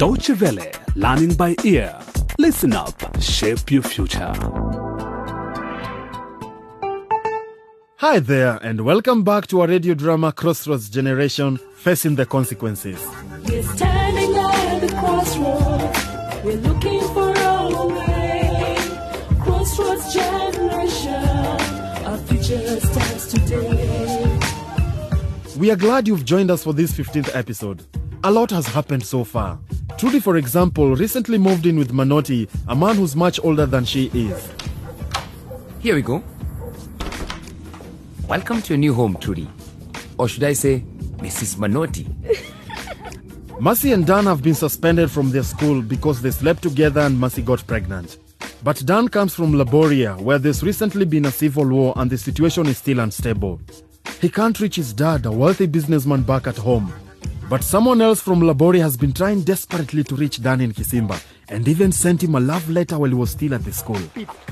Deutsche Welle, learning by ear. Listen up, shape your future. Hi there, and welcome back to our radio drama Crossroads Generation Facing the Consequences. We're standing at the crossroads. We're looking for our way. Crossroads generation. Our future starts today. We are glad you've joined us for this 15th episode. A lot has happened so far. Trudy, for example, recently moved in with Manotti, a man who's much older than she is. Here we go. Welcome to your new home, Trudy. Or should I say, Mrs. Manotti? Mercy and Dan have been suspended from their school because they slept together and Mercy got pregnant. But Dan comes from Laboria, where there's recently been a civil war and the situation is still unstable. He can't reach his dad, a wealthy businessman back at home. But someone else from Laboria has been trying desperately to reach Dan in Kisimba and even sent him a love letter while he was still at the school.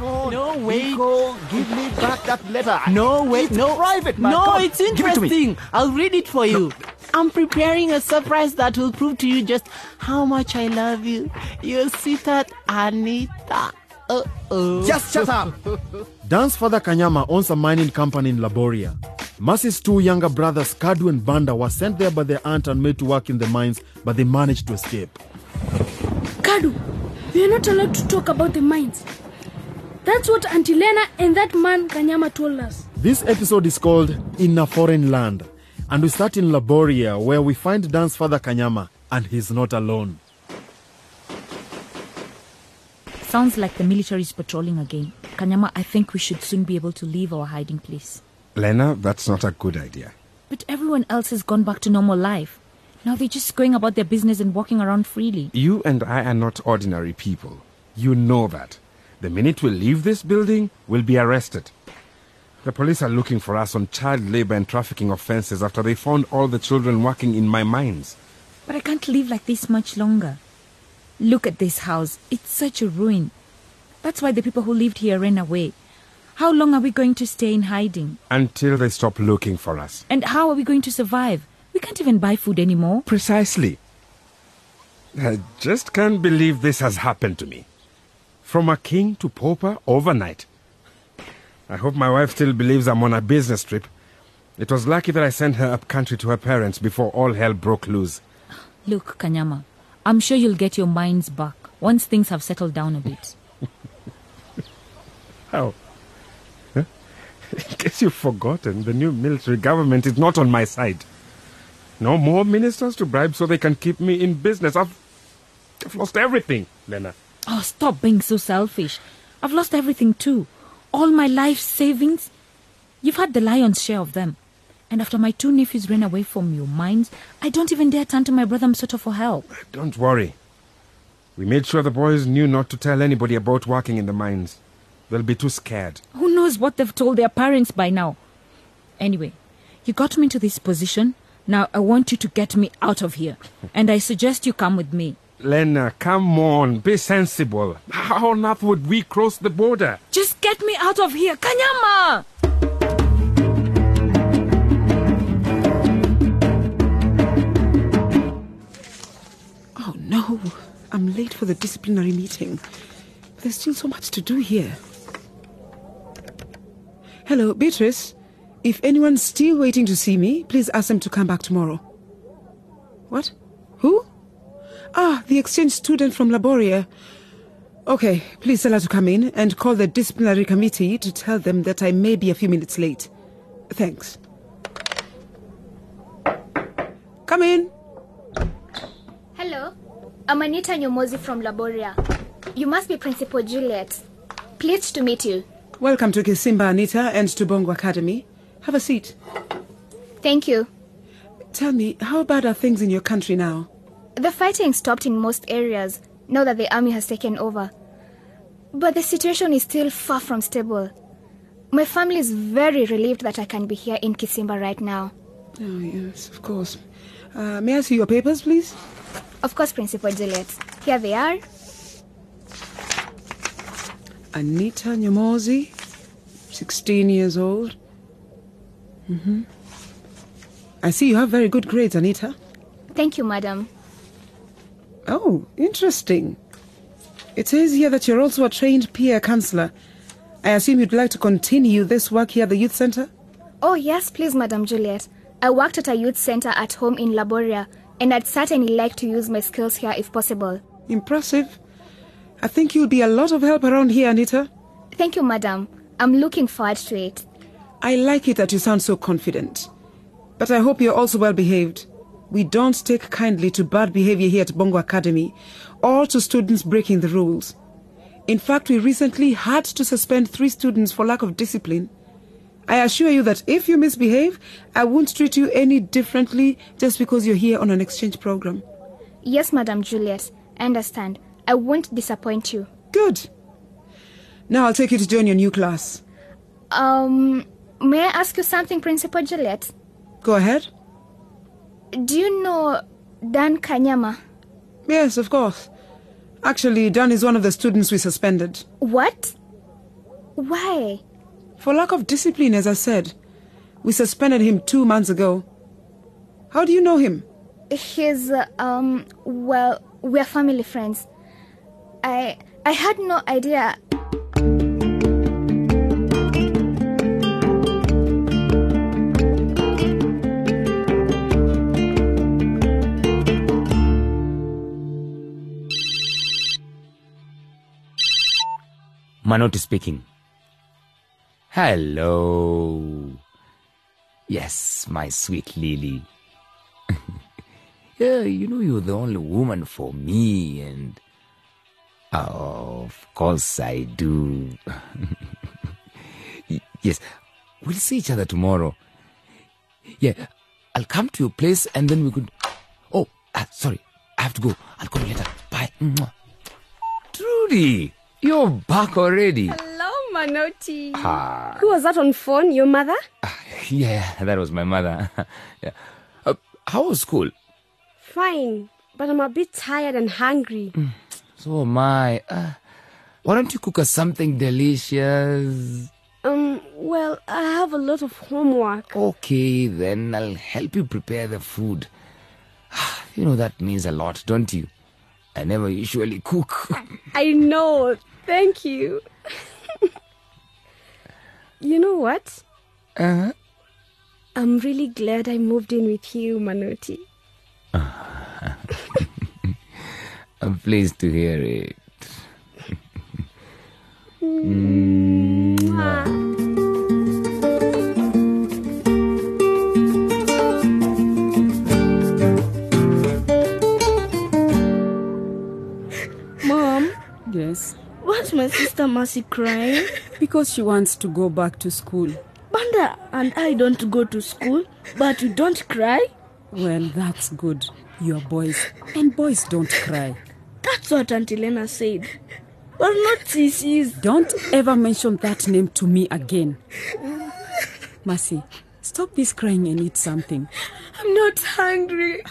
No, wait. Nico, give me back that letter. No, wait, It's no. private, man. No, Come on, it's give it to me. interesting. I'll read it for you. I'm preparing a surprise that will prove to you just how much I love you. Your sweetheart, Anita. Uh oh. Just shut up. Dan's father Kanyama owns a mining company in Laboria. Mercy's two younger brothers, Kadu and Banda, were sent there by their aunt and made to work in the mines, but they managed to escape. Kadu, we are not allowed to talk about the mines. That's what Auntie Lena and that man Kanyama told us. This episode is called In a Foreign Land, and we start in Laboria, where we find Dan's father Kanyama, and he's not alone. Sounds like the military is patrolling again. Kanyama, I think we should soon be able to leave our hiding place. Lena, that's not a good idea. But everyone else has gone back to normal life. Now they're just going about their business and walking around freely. You and I are not ordinary people. You know that. The minute we leave this building, we'll be arrested. The police are looking for us on child labor and trafficking offenses after they found all the children working in my mines. But I can't live like this much longer. Look at this house. It's such a ruin. That's why the people who lived here ran away. How long are we going to stay in hiding? Until they stop looking for us. And how are we going to survive? We can't even buy food anymore. Precisely. I just can't believe this has happened to me. From a king to pauper overnight. I hope my wife still believes I'm on a business trip. It was lucky that I sent her up country to her parents before all hell broke loose. Look, Kanyama, I'm sure you'll get your minds back once things have settled down a bit. How? In case you've forgotten, the new military government is not on my side. No more ministers to bribe so they can keep me in business. I've, I've lost everything, Lena. Oh, stop being so selfish. I've lost everything too. All my life savings. You've had the lion's share of them. And after my two nephews ran away from your mines, I don't even dare turn to my brother Msoto for help. Don't worry. We made sure the boys knew not to tell anybody about working in the mines. They'll be too scared. Who knows what they've told their parents by now? Anyway, you got me into this position. Now I want you to get me out of here. And I suggest you come with me. Lena, come on, be sensible. How on earth would we cross the border? Just get me out of here. Kanyama! Oh no, I'm late for the disciplinary meeting. There's still so much to do here. Hello, Beatrice. If anyone's still waiting to see me, please ask them to come back tomorrow. What? Who? Ah, the exchange student from Laboria. Okay, please tell her to come in and call the disciplinary committee to tell them that I may be a few minutes late. Thanks. Come in. Hello, I'm Anita Nyomozi from Laboria. You must be Principal Juliet. Pleased to meet you. Welcome to Kisimba, Anita, and to Bongo Academy. Have a seat. Thank you. Tell me, how bad are things in your country now? The fighting stopped in most areas now that the army has taken over. But the situation is still far from stable. My family is very relieved that I can be here in Kisimba right now. Oh, yes, of course. Uh, may I see your papers, please? Of course, Principal Juliet. Here they are. Anita Nyomozi, 16 years old. Mm-hmm. I see you have very good grades, Anita. Thank you, madam. Oh, interesting. It says here that you're also a trained peer counselor. I assume you'd like to continue this work here at the youth center? Oh, yes, please, Madam Juliet. I worked at a youth center at home in Laboria, and I'd certainly like to use my skills here if possible. Impressive. I think you'll be a lot of help around here, Anita. Thank you, Madam. I'm looking forward to it. I like it that you sound so confident. But I hope you're also well behaved. We don't take kindly to bad behavior here at Bongo Academy or to students breaking the rules. In fact, we recently had to suspend three students for lack of discipline. I assure you that if you misbehave, I won't treat you any differently just because you're here on an exchange program. Yes, Madam Juliet. I understand. I won't disappoint you. Good. Now I'll take you to join your new class. Um, may I ask you something, Principal Juliet? Go ahead. Do you know Dan Kanyama? Yes, of course. Actually, Dan is one of the students we suspended. What? Why? For lack of discipline, as I said. We suspended him two months ago. How do you know him? He's, uh, um, well, we're family friends. I, I had no idea. Manoti speaking. Hello. Yes, my sweet Lily. yeah, you know you're the only woman for me, and of course I do. Yes, we'll see each other tomorrow. Yeah, I'll come to your place and then we could. Oh, ah, sorry, I have to go. I'll call you later. Bye. Mwah. Trudy, you're back already. Hello, Manoti. Ah. Who was that on phone? Your mother? Yeah, that was my mother. yeah. Uh, how was school? Fine, but I'm a bit tired and hungry. So am I. Uh, why don't you cook us something delicious? Um, well, I have a lot of homework. Okay, then I'll help you prepare the food. You know that means a lot, don't you? I never usually cook. I know. Thank you. you know what? Uh-huh. I'm really glad I moved in with you, Manoti. I'm pleased to hear it. Mom, Yes. why's my sister Mercy crying? Because she wants to go back to school. Banda and I don't go to school, but you don't cry? Well, that's good. You're boys, and boys don't cry. That's what Auntie Lena said. But not Sisi's. Don't ever mention that name to me again. Mercy, stop this crying and eat something. I'm not hungry.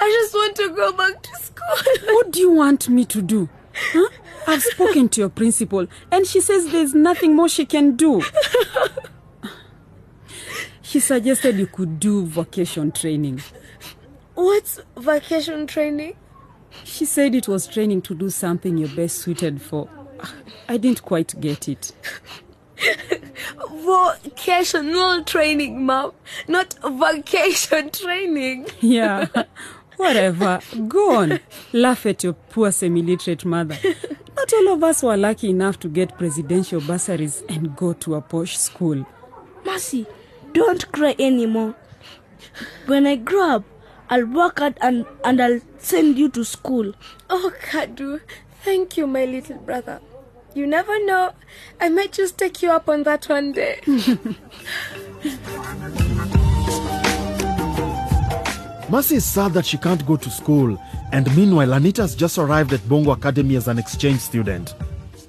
I just want to go back to school. What do you want me to do? Huh? I've spoken to your principal, and she says there's nothing more she can do. She suggested you could do vacation training. What's vacation training? She said it was training to do something you're best suited for. I didn't quite get it. Vocational training, Mom. Not vacation training. Yeah, whatever. Go on. Laugh at your poor semi literate mother. Not all of us were lucky enough to get presidential bursaries and go to a posh school. Mercy, don't cry anymore. When I grow up, I'll work out and, and I'll send you to school. Oh, Kadu, thank you, my little brother. You never know. I might just take you up on that one day. Mercy is sad that she can't go to school, and meanwhile, Anita's just arrived at Bongo Academy as an exchange student.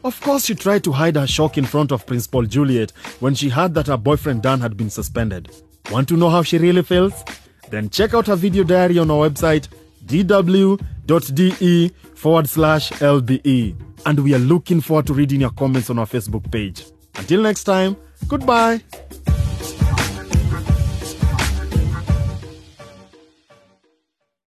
Of course, she tried to hide her shock in front of Principal Juliet when she heard that her boyfriend Dan had been suspended. Want to know how she really feels? Then check out our video diary on our website dw.de forward slash LBE. And we are looking forward to reading your comments on our Facebook page. Until next time, goodbye.